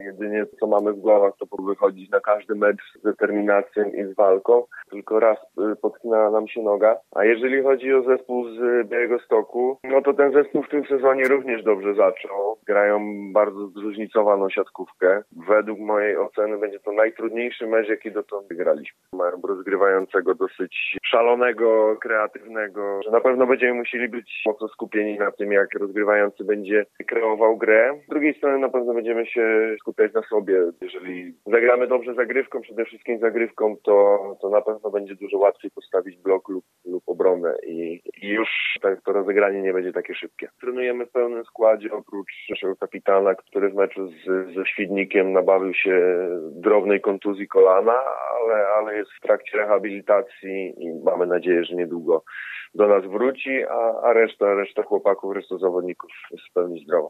Jedynie co mamy w głowach to wychodzić na każdy mecz z determinacją i z walką. Tylko raz y, potknęła nam się noga. A jeżeli chodzi o zespół z Białego Stoku, no to ten zespół w tym sezonie również dobrze zaczął. Grają bardzo zróżnicowaną siatkówkę. Według mojej oceny będzie to najtrudniejszy mecz, jaki dotąd wygraliśmy. Mają rozgrywającego dosyć szalonego, kreatywnego, na pewno będziemy musieli być mocno skupieni na tym, jak rozgrywający będzie kreował grę. Z drugiej strony na pewno będziemy się skupiać na sobie. Jeżeli zagramy dobrze zagrywką, przede wszystkim zagrywką, to, to na pewno będzie dużo łatwiej postawić blok lub, lub obronę i, i już tak, to rozegranie nie będzie takie szybkie. Trenujemy w pełnym składzie, oprócz naszego kapitana, który w meczu z, ze Świdnikiem nabawił się drobnej kontuzji kolana, ale, ale jest w trakcie rehabilitacji i mamy nadzieję, że niedługo do nas wróci, a, a reszta, reszta chłopaków, reszta zawodników jest w pełni zdrowa.